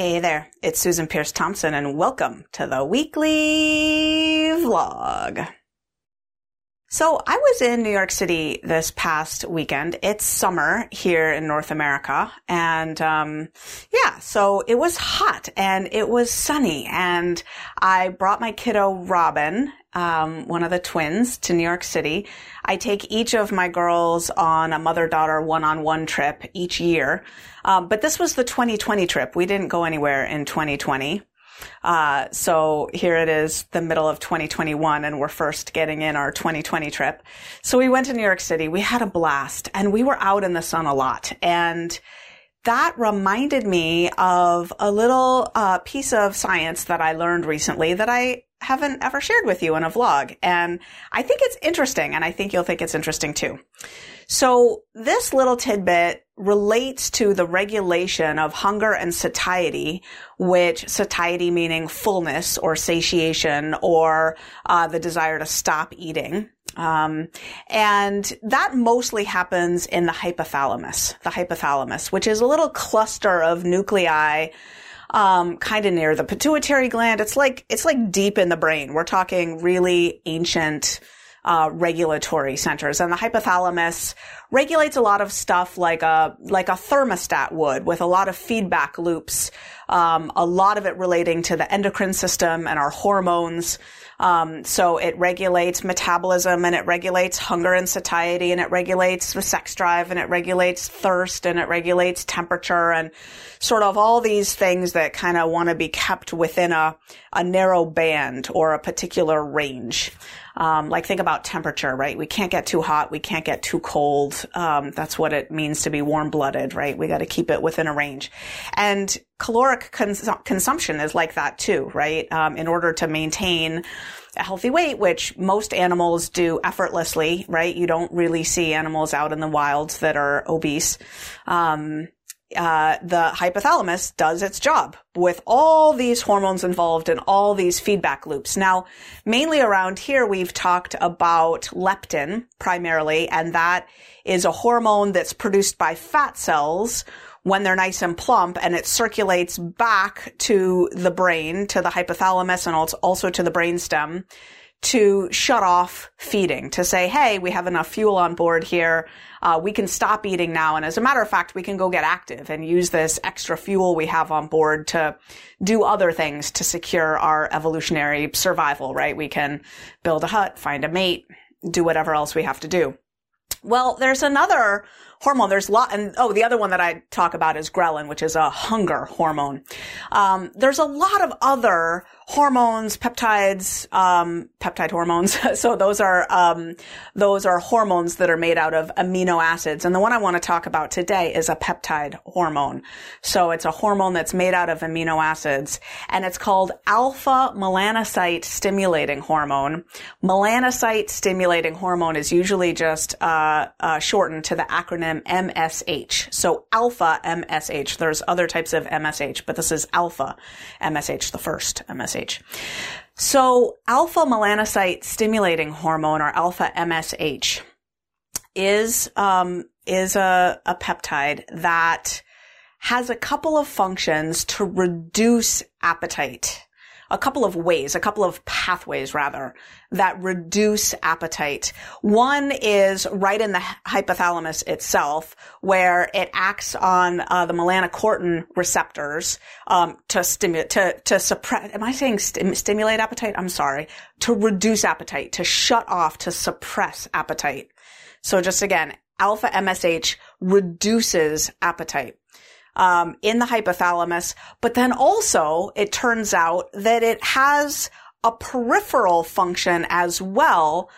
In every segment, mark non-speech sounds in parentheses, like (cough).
Hey there, it's Susan Peirce Thompson, and welcome to the weekly vlog. So I was in New York City this past weekend. It's summer here in North America. And, um, yeah, so it was hot and it was sunny and I brought my kiddo Robin, um, one of the twins to New York City. I take each of my girls on a mother-daughter one-on-one trip each year. Um, but this was the 2020 trip. We didn't go anywhere in 2020. Uh, so here it is, the middle of 2021, and we're first getting in our 2020 trip. So we went to New York City. We had a blast, and we were out in the sun a lot. And that reminded me of a little uh, piece of science that I learned recently that I haven't ever shared with you in a vlog. And I think it's interesting, and I think you'll think it's interesting too. So this little tidbit relates to the regulation of hunger and satiety, which satiety meaning fullness or satiation or uh, the desire to stop eating. Um, and that mostly happens in the hypothalamus, the hypothalamus, which is a little cluster of nuclei um, kind of near the pituitary gland. It's like it's like deep in the brain. We're talking really ancient uh, regulatory centers. And the hypothalamus regulates a lot of stuff like a, like a thermostat would with a lot of feedback loops, um, a lot of it relating to the endocrine system and our hormones. Um, so it regulates metabolism and it regulates hunger and satiety and it regulates the sex drive and it regulates thirst and it regulates temperature and sort of all these things that kind of want to be kept within a, a narrow band or a particular range. Um, like think about temperature, right? We can't get too hot. We can't get too cold. Um, that's what it means to be warm blooded, right? We got to keep it within a range. And caloric cons- consumption is like that too, right? Um, in order to maintain a healthy weight, which most animals do effortlessly, right? You don't really see animals out in the wilds that are obese. Um, uh, the hypothalamus does its job with all these hormones involved and all these feedback loops. Now, mainly around here, we've talked about leptin primarily, and that is a hormone that's produced by fat cells when they're nice and plump and it circulates back to the brain, to the hypothalamus and also to the brainstem to shut off feeding, to say, hey, we have enough fuel on board here. Uh, we can stop eating now. And as a matter of fact, we can go get active and use this extra fuel we have on board to do other things to secure our evolutionary survival, right? We can build a hut, find a mate, do whatever else we have to do. Well, there's another hormone. There's a lot, and oh, the other one that I talk about is ghrelin, which is a hunger hormone. Um, there's a lot of other hormones, peptides, um, peptide hormones. (laughs) so those are um, those are hormones that are made out of amino acids. And the one I want to talk about today is a peptide hormone. So it's a hormone that's made out of amino acids, and it's called alpha melanocyte stimulating hormone. Melanocyte stimulating hormone is usually just uh, uh, shortened to the acronym MSH. So alpha MSH. There's other types of MSH, but this is alpha MSH, the first MSH. So alpha melanocyte stimulating hormone or alpha MSH is, um, is a, a peptide that has a couple of functions to reduce appetite a couple of ways, a couple of pathways rather, that reduce appetite. One is right in the hypothalamus itself, where it acts on uh, the melanocortin receptors um, to stimulate, to to suppress. Am I saying st- stimulate appetite? I'm sorry. To reduce appetite, to shut off, to suppress appetite. So just again, alpha MSH reduces appetite um, in the hypothalamus, but then also it turns out that it has a peripheral function as well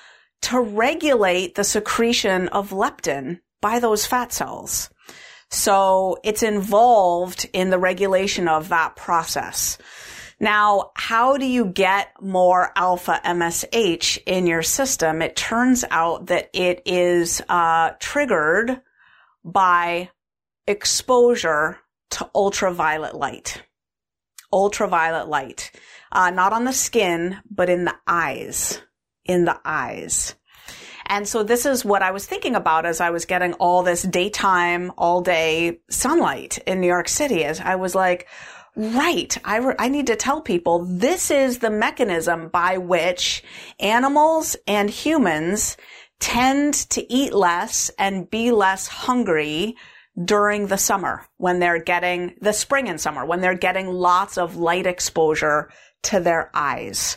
to regulate the secretion of leptin by those fat cells. So it's involved in the regulation of that process. Now, how do you get more alpha MSH in your system? It turns out that it is uh, triggered by exposure to ultraviolet light. Ultraviolet light, uh, not on the skin, but in the eyes. In the eyes. And so this is what I was thinking about as I was getting all this daytime, all day sunlight in New York City. As I was like, Right. I, re- I need to tell people this is the mechanism by which animals and humans tend to eat less and be less hungry during the summer when they're getting the spring and summer, when they're getting lots of light exposure to their eyes.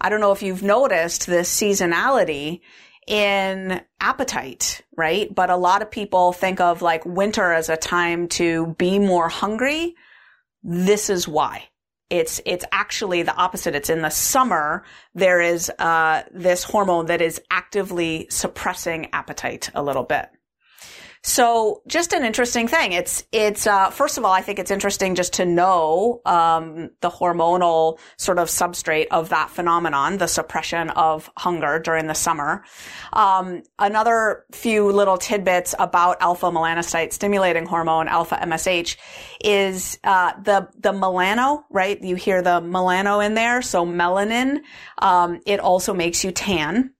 I don't know if you've noticed this seasonality in appetite, right? But a lot of people think of like winter as a time to be more hungry this is why. It's, it's actually the opposite. It's in the summer, there is, uh, this hormone that is actively suppressing appetite a little bit. So just an interesting thing. It's, it's, uh, first of all, I think it's interesting just to know, um, the hormonal sort of substrate of that phenomenon, the suppression of hunger during the summer. Um, another few little tidbits about alpha melanocyte stimulating hormone, alpha MSH, is, uh, the, the melano, right? You hear the melano in there. So melanin, um, it also makes you tan.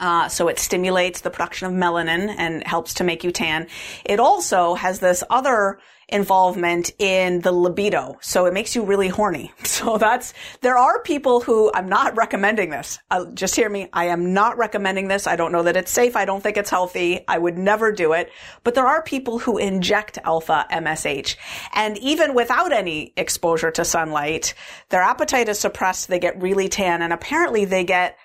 Uh, so it stimulates the production of melanin and helps to make you tan. It also has this other involvement in the libido. So it makes you really horny. (laughs) So that's, there are people who, I'm not recommending this. Uh, just hear me. I am not recommending this. I don't know that it's safe. I don't think it's healthy. I would never do it. But there are people who inject alpha MSH. And even without any exposure to sunlight, their appetite is suppressed. They get really tan and apparently they get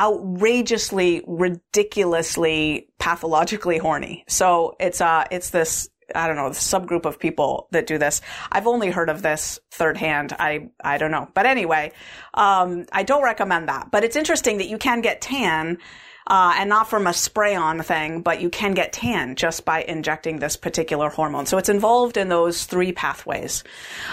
outrageously, ridiculously, pathologically horny. So it's, uh, it's this, I don't know, subgroup of people that do this. I've only heard of this third hand. I, I don't know. But anyway, um, I don't recommend that. But it's interesting that you can get tan uh, and not from a spray on thing, but you can get tan just by injecting this particular hormone. So it's involved in those three pathways.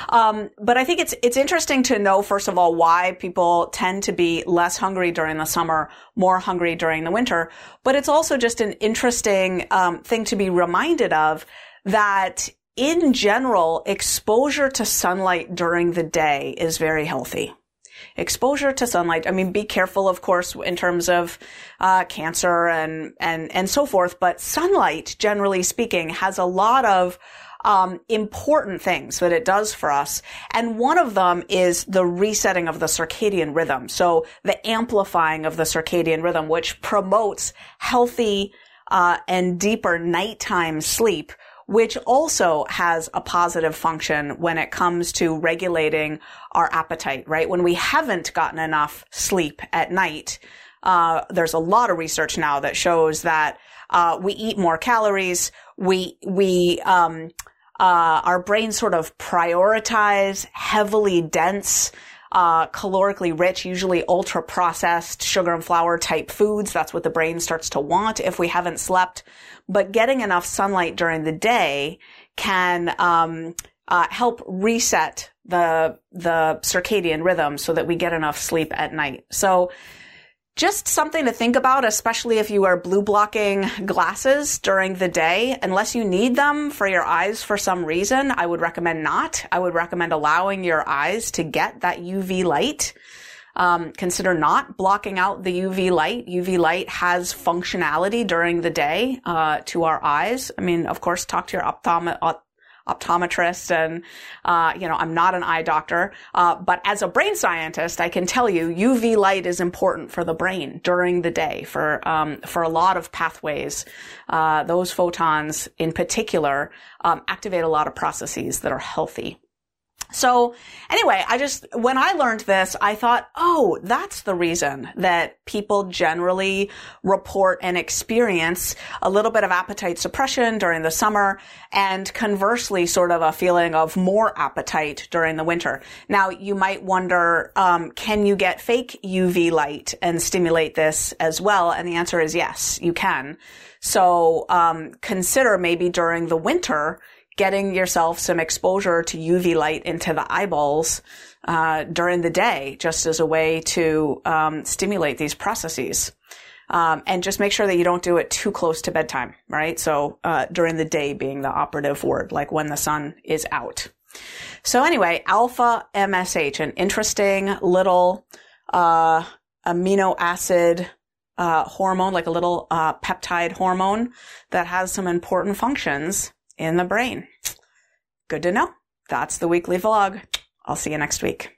Um, but I think it's it's interesting to know first of all why people tend to be less hungry during the summer, more hungry during the winter. But it's also just an interesting um, thing to be reminded of that in general, exposure to sunlight during the day is very healthy exposure to sunlight. I mean, be careful, of course, in terms of uh, cancer and and and so forth. But sunlight, generally speaking, has a lot of um, important things that it does for us. And one of them is the resetting of the circadian rhythm. So the amplifying of the circadian rhythm, which promotes healthy uh, and deeper nighttime sleep, which also has a positive function when it comes to regulating our appetite, right? When we haven't gotten enough sleep at night, uh, there's a lot of research now that shows that uh, we eat more calories. We we um, uh, our brains sort of prioritize heavily dense uh, calorically rich, usually ultra processed sugar and flour type foods. That's what the brain starts to want if we haven't slept. But getting enough sunlight during the day can um, uh, help reset the the circadian rhythm so that we get enough sleep at night. So just something to think about, especially if you wear blue blocking glasses during the day. Unless you need them for your eyes for some reason, I would recommend not. I would recommend allowing your eyes to get that UV light. Um, consider not blocking out the UV light. UV light has functionality during the day uh, to our eyes. I mean, of course, talk to your optom- optometrist and, uh, you know, I'm not an eye doctor. Uh, but as a brain scientist, I can tell you UV light is important for the brain during the day for, um, for a lot of pathways. Uh, those photons in particular, um, activate a lot of processes that are healthy. So anyway, I just, when I learned this, I thought, oh, that's the reason that people generally report and experience a little bit of appetite suppression during the summer and conversely sort of a feeling of more appetite during the winter. Now you might wonder, um, can you get fake UV light and stimulate this as well? And the answer is yes, you can. So, um, consider maybe during the winter, getting yourself some exposure to UV light into the eyeballs uh, during the day, just as a way to um, stimulate these processes. Um, and just make sure that you don't do it too close to bedtime, right? So uh, during the day being the operative word, like when the sun is out. So anyway, alpha MSH, an interesting little uh, amino acid uh, hormone, like a little uh, peptide hormone that has some important functions in the brain. Good to know. That's the weekly vlog. I'll see you next week.